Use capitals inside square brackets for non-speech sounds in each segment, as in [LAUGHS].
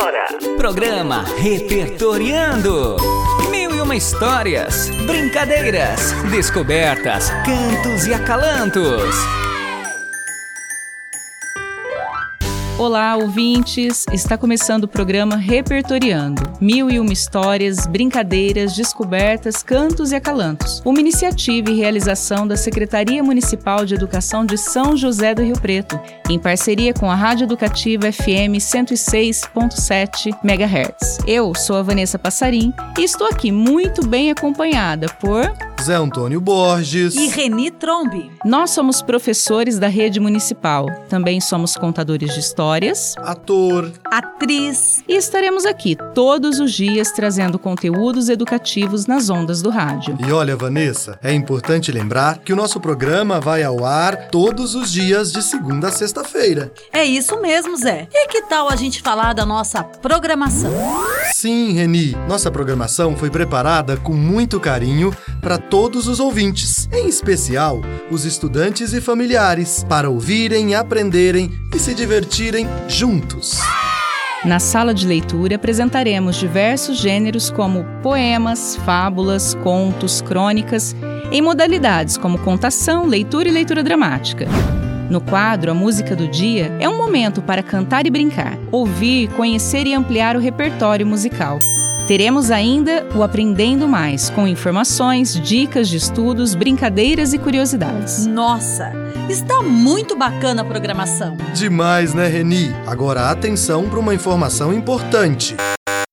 agora. Programa Repertoriando. Mil e uma histórias, brincadeiras, descobertas, cantos e acalantos. Olá, ouvintes! Está começando o programa Repertoriando. Mil e uma histórias, brincadeiras, descobertas, cantos e acalantos. Uma iniciativa e realização da Secretaria Municipal de Educação de São José do Rio Preto, em parceria com a Rádio Educativa FM 106.7 MHz. Eu sou a Vanessa Passarim e estou aqui muito bem acompanhada por Zé Antônio Borges e Reni Trombi. Nós somos professores da rede municipal. Também somos contadores de histórias, ator, atriz e estaremos aqui todos os dias trazendo conteúdos educativos nas ondas do rádio. E olha, Vanessa, é importante lembrar que o nosso programa vai ao ar todos os dias de segunda a sexta-feira. É isso mesmo, Zé. E que tal a gente falar da nossa programação? Sim, Reni, nossa programação foi preparada com muito carinho para todos os ouvintes, em especial os estudantes e familiares, para ouvirem, aprenderem e se divertirem juntos. Na sala de leitura apresentaremos diversos gêneros como poemas, fábulas, contos, crônicas, em modalidades como contação, leitura e leitura dramática. No quadro A Música do Dia é um momento para cantar e brincar, ouvir, conhecer e ampliar o repertório musical. Teremos ainda o Aprendendo Mais, com informações, dicas de estudos, brincadeiras e curiosidades. Nossa, está muito bacana a programação. Demais, né, Reni? Agora atenção para uma informação importante.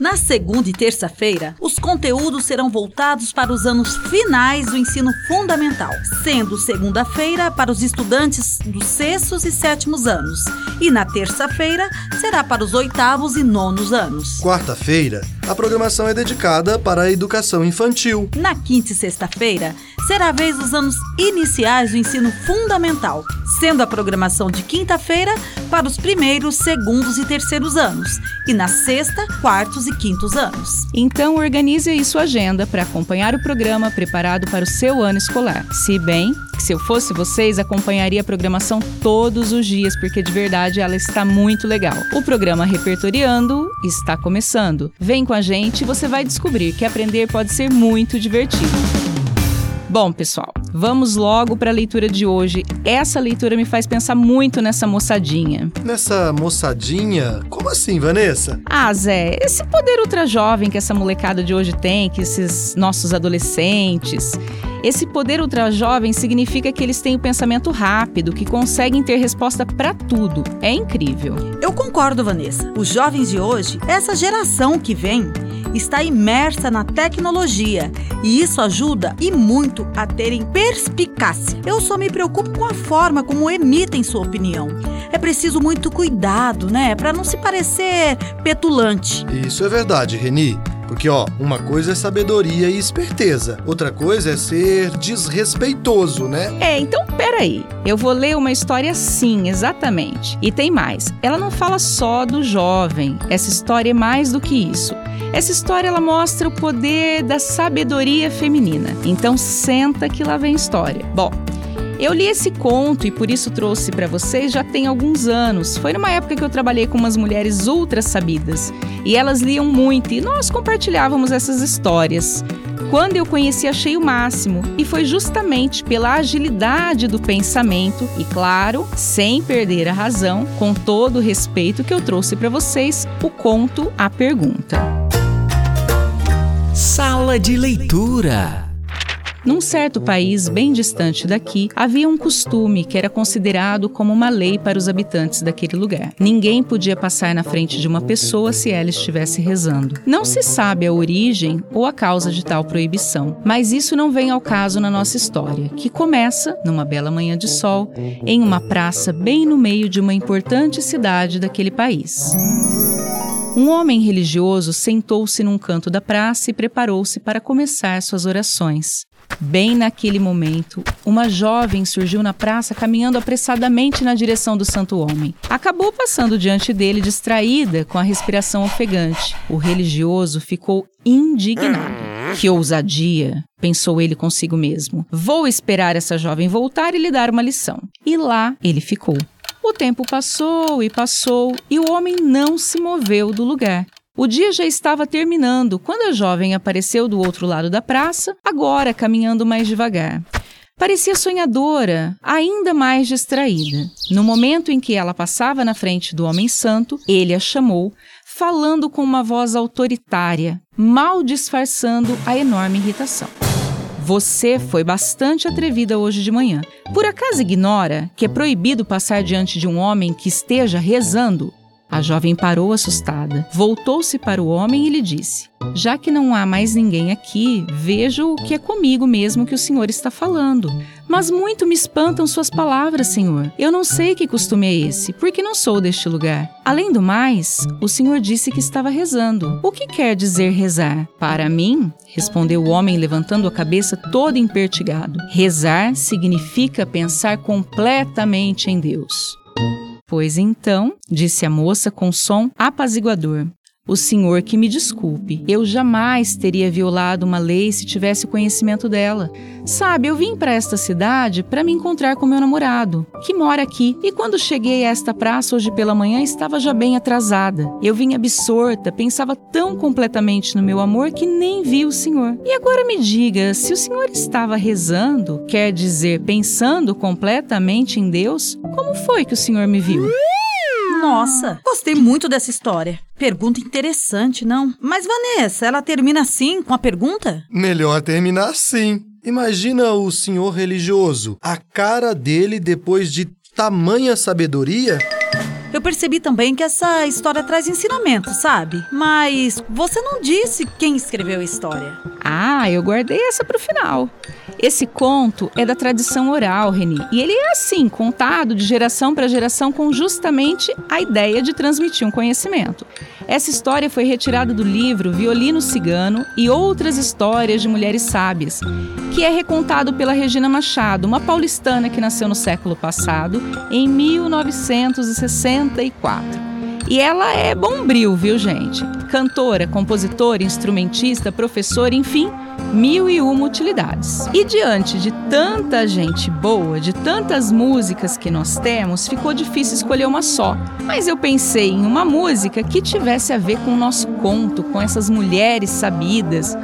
Na segunda e terça-feira, os conteúdos serão voltados para os anos finais do ensino fundamental, sendo segunda-feira para os estudantes dos sextos e sétimos anos, e na terça-feira será para os oitavos e nonos anos. Quarta-feira, a programação é dedicada para a educação infantil. Na quinta e sexta-feira, será a vez dos anos iniciais do ensino fundamental, sendo a programação de quinta-feira para os primeiros, segundos e terceiros anos, e na sexta, quartos e quintos anos. Então, organize aí sua agenda para acompanhar o programa preparado para o seu ano escolar. Se bem que se eu fosse vocês, acompanharia a programação todos os dias, porque de verdade ela está muito legal. O programa Repertoriando está começando. Vem com a gente e você vai descobrir que aprender pode ser muito divertido. Bom, pessoal, vamos logo para a leitura de hoje. Essa leitura me faz pensar muito nessa moçadinha. Nessa moçadinha? Como assim, Vanessa? Ah, Zé, esse poder ultra jovem que essa molecada de hoje tem, que esses nossos adolescentes. Esse poder ultra jovem significa que eles têm o pensamento rápido, que conseguem ter resposta para tudo. É incrível. Eu concordo, Vanessa. Os jovens de hoje, essa geração que vem, está imersa na tecnologia e isso ajuda e muito a terem perspicácia. Eu só me preocupo com a forma como emitem sua opinião. É preciso muito cuidado, né, para não se parecer petulante. Isso é verdade, Reni. Porque, ó, uma coisa é sabedoria e esperteza, outra coisa é ser desrespeitoso, né? É, então peraí. Eu vou ler uma história sim, exatamente. E tem mais. Ela não fala só do jovem. Essa história é mais do que isso. Essa história ela mostra o poder da sabedoria feminina. Então senta que lá vem história. Bom, eu li esse conto e por isso trouxe para vocês já tem alguns anos. Foi numa época que eu trabalhei com umas mulheres ultra sabidas e elas liam muito e nós compartilhávamos essas histórias. Quando eu conheci, achei o máximo, e foi justamente pela agilidade do pensamento e, claro, sem perder a razão, com todo o respeito que eu trouxe para vocês o conto A Pergunta. Sala de leitura. Num certo país bem distante daqui, havia um costume que era considerado como uma lei para os habitantes daquele lugar. Ninguém podia passar na frente de uma pessoa se ela estivesse rezando. Não se sabe a origem ou a causa de tal proibição, mas isso não vem ao caso na nossa história, que começa, numa bela manhã de sol, em uma praça bem no meio de uma importante cidade daquele país. Um homem religioso sentou-se num canto da praça e preparou-se para começar suas orações. Bem naquele momento, uma jovem surgiu na praça caminhando apressadamente na direção do santo homem. Acabou passando diante dele distraída com a respiração ofegante. O religioso ficou indignado. Que ousadia, pensou ele consigo mesmo. Vou esperar essa jovem voltar e lhe dar uma lição. E lá ele ficou. O tempo passou e passou e o homem não se moveu do lugar. O dia já estava terminando quando a jovem apareceu do outro lado da praça, agora caminhando mais devagar. Parecia sonhadora, ainda mais distraída. No momento em que ela passava na frente do homem santo, ele a chamou, falando com uma voz autoritária, mal disfarçando a enorme irritação. Você foi bastante atrevida hoje de manhã. Por acaso ignora que é proibido passar diante de um homem que esteja rezando? A jovem parou assustada, voltou-se para o homem e lhe disse: Já que não há mais ninguém aqui, vejo que é comigo mesmo que o senhor está falando. Mas muito me espantam suas palavras, senhor. Eu não sei que costume é esse, porque não sou deste lugar. Além do mais, o senhor disse que estava rezando. O que quer dizer rezar? Para mim, respondeu o homem levantando a cabeça todo empertigado. Rezar significa pensar completamente em Deus. Pois então, disse a moça com som apaziguador, o senhor que me desculpe. Eu jamais teria violado uma lei se tivesse conhecimento dela. Sabe, eu vim para esta cidade para me encontrar com meu namorado, que mora aqui. E quando cheguei a esta praça hoje pela manhã, estava já bem atrasada. Eu vim absorta, pensava tão completamente no meu amor que nem vi o senhor. E agora me diga, se o senhor estava rezando, quer dizer, pensando completamente em Deus, como foi que o senhor me viu? Nossa, gostei muito dessa história. Pergunta interessante, não? Mas Vanessa, ela termina assim, com a pergunta? Melhor terminar assim. Imagina o senhor religioso, a cara dele depois de tamanha sabedoria. Eu percebi também que essa história traz ensinamento, sabe? Mas você não disse quem escreveu a história. Ah, eu guardei essa para o final. Esse conto é da tradição oral, Reni, e ele é assim, contado de geração para geração com justamente a ideia de transmitir um conhecimento. Essa história foi retirada do livro Violino Cigano e Outras Histórias de Mulheres Sábias, que é recontado pela Regina Machado, uma paulistana que nasceu no século passado, em 1964. E ela é bombril, viu, gente? Cantora, compositora, instrumentista, professora, enfim, mil e uma utilidades. E diante de tanta gente boa, de tantas músicas que nós temos, ficou difícil escolher uma só. Mas eu pensei em uma música que tivesse a ver com o nosso conto, com essas mulheres sabidas.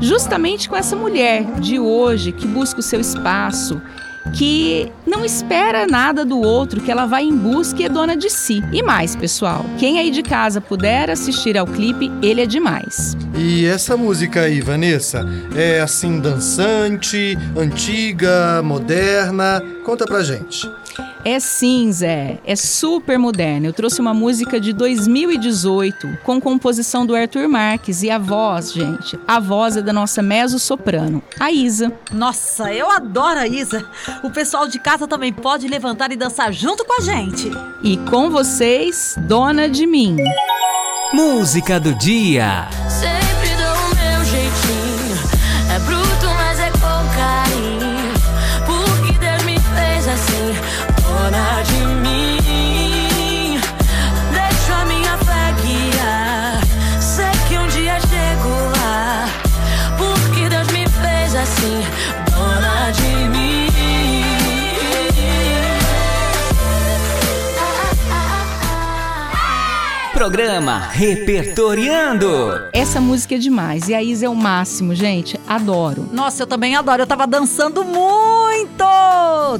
Justamente com essa mulher de hoje que busca o seu espaço, que não espera nada do outro, que ela vai em busca e é dona de si. E mais, pessoal, quem aí de casa puder assistir ao clipe, ele é demais. E essa música aí, Vanessa, é assim dançante, antiga, moderna? Conta pra gente. É sim, Zé. É super moderno. Eu trouxe uma música de 2018 com composição do Arthur Marques e a voz, gente. A voz é da nossa mezzo-soprano, a Isa. Nossa, eu adoro a Isa. O pessoal de casa também pode levantar e dançar junto com a gente. E com vocês, Dona de Mim. Música do dia. Programa Repertoriando. Essa música é demais e a Isa é o máximo, gente. Adoro. Nossa, eu também adoro. Eu tava dançando muito!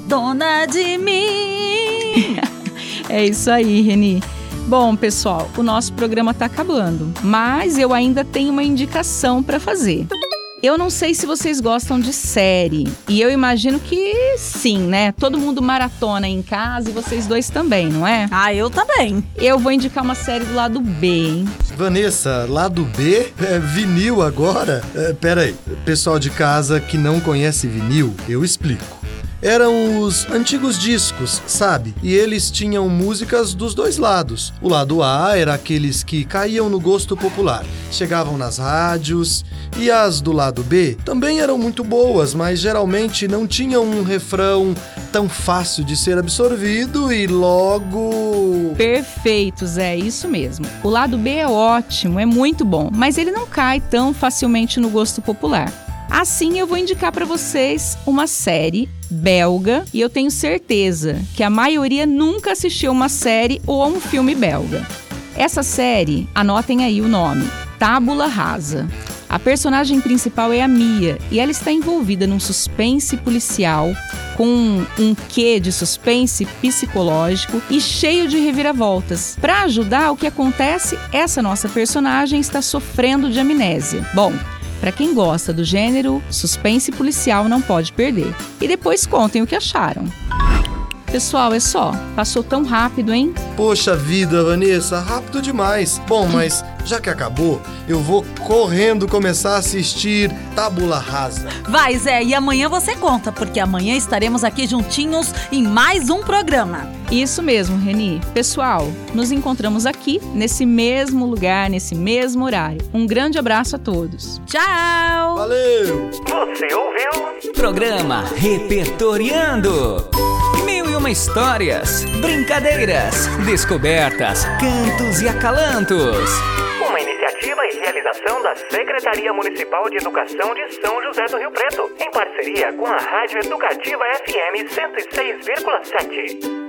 Dona de mim! [LAUGHS] É isso aí, Reni. Bom, pessoal, o nosso programa está acabando, mas eu ainda tenho uma indicação para fazer. Eu não sei se vocês gostam de série, e eu imagino que sim, né? Todo mundo maratona em casa e vocês dois também, não é? Ah, eu também. Eu vou indicar uma série do lado B, hein? Vanessa, lado B, é, vinil agora? É, pera aí, pessoal de casa que não conhece vinil, eu explico. Eram os antigos discos, sabe? E eles tinham músicas dos dois lados. O lado A era aqueles que caíam no gosto popular, chegavam nas rádios, e as do lado B também eram muito boas, mas geralmente não tinham um refrão tão fácil de ser absorvido e logo. Perfeito, Zé, isso mesmo. O lado B é ótimo, é muito bom, mas ele não cai tão facilmente no gosto popular. Assim, eu vou indicar para vocês uma série belga e eu tenho certeza que a maioria nunca assistiu uma série ou a um filme belga. Essa série, anotem aí o nome, Tábula Rasa. A personagem principal é a Mia e ela está envolvida num suspense policial com um quê de suspense psicológico e cheio de reviravoltas. Para ajudar, o que acontece? Essa nossa personagem está sofrendo de amnésia. Bom, para quem gosta do gênero, suspense policial não pode perder. E depois contem o que acharam. Pessoal, é só. Passou tão rápido, hein? Poxa vida, Vanessa, rápido demais. Bom, mas já que acabou, eu vou correndo começar a assistir Tábula Rasa. Vai, Zé, e amanhã você conta, porque amanhã estaremos aqui juntinhos em mais um programa. Isso mesmo, Reni. Pessoal, nos encontramos aqui, nesse mesmo lugar, nesse mesmo horário. Um grande abraço a todos. Tchau! Valeu! Você ouviu? Programa Repertoriando. Histórias, brincadeiras, descobertas, cantos e acalantos. Uma iniciativa e realização da Secretaria Municipal de Educação de São José do Rio Preto, em parceria com a Rádio Educativa FM 106,7.